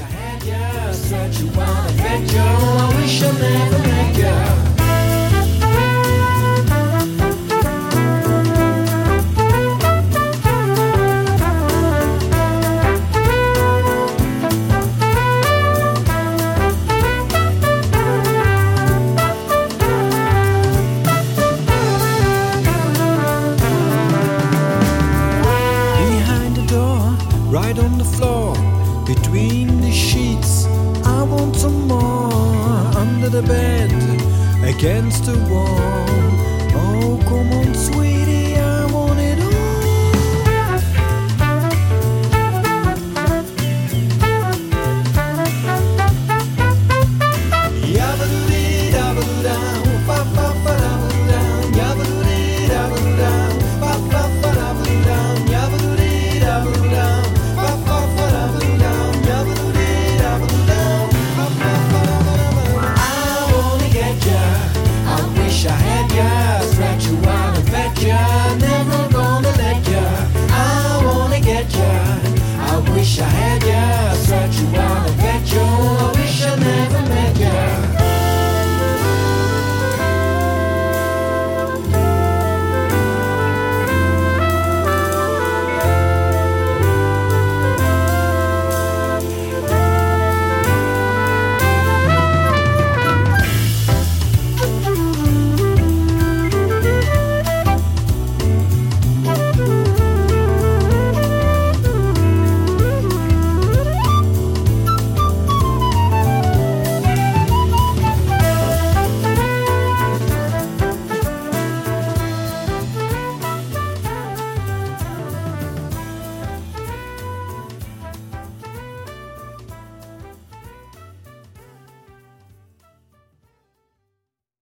I had you, such a wild adventure. I wish I never met you. Behind the door, right on the floor, between the sheets. I want some more under the bed, against the wall. that you are.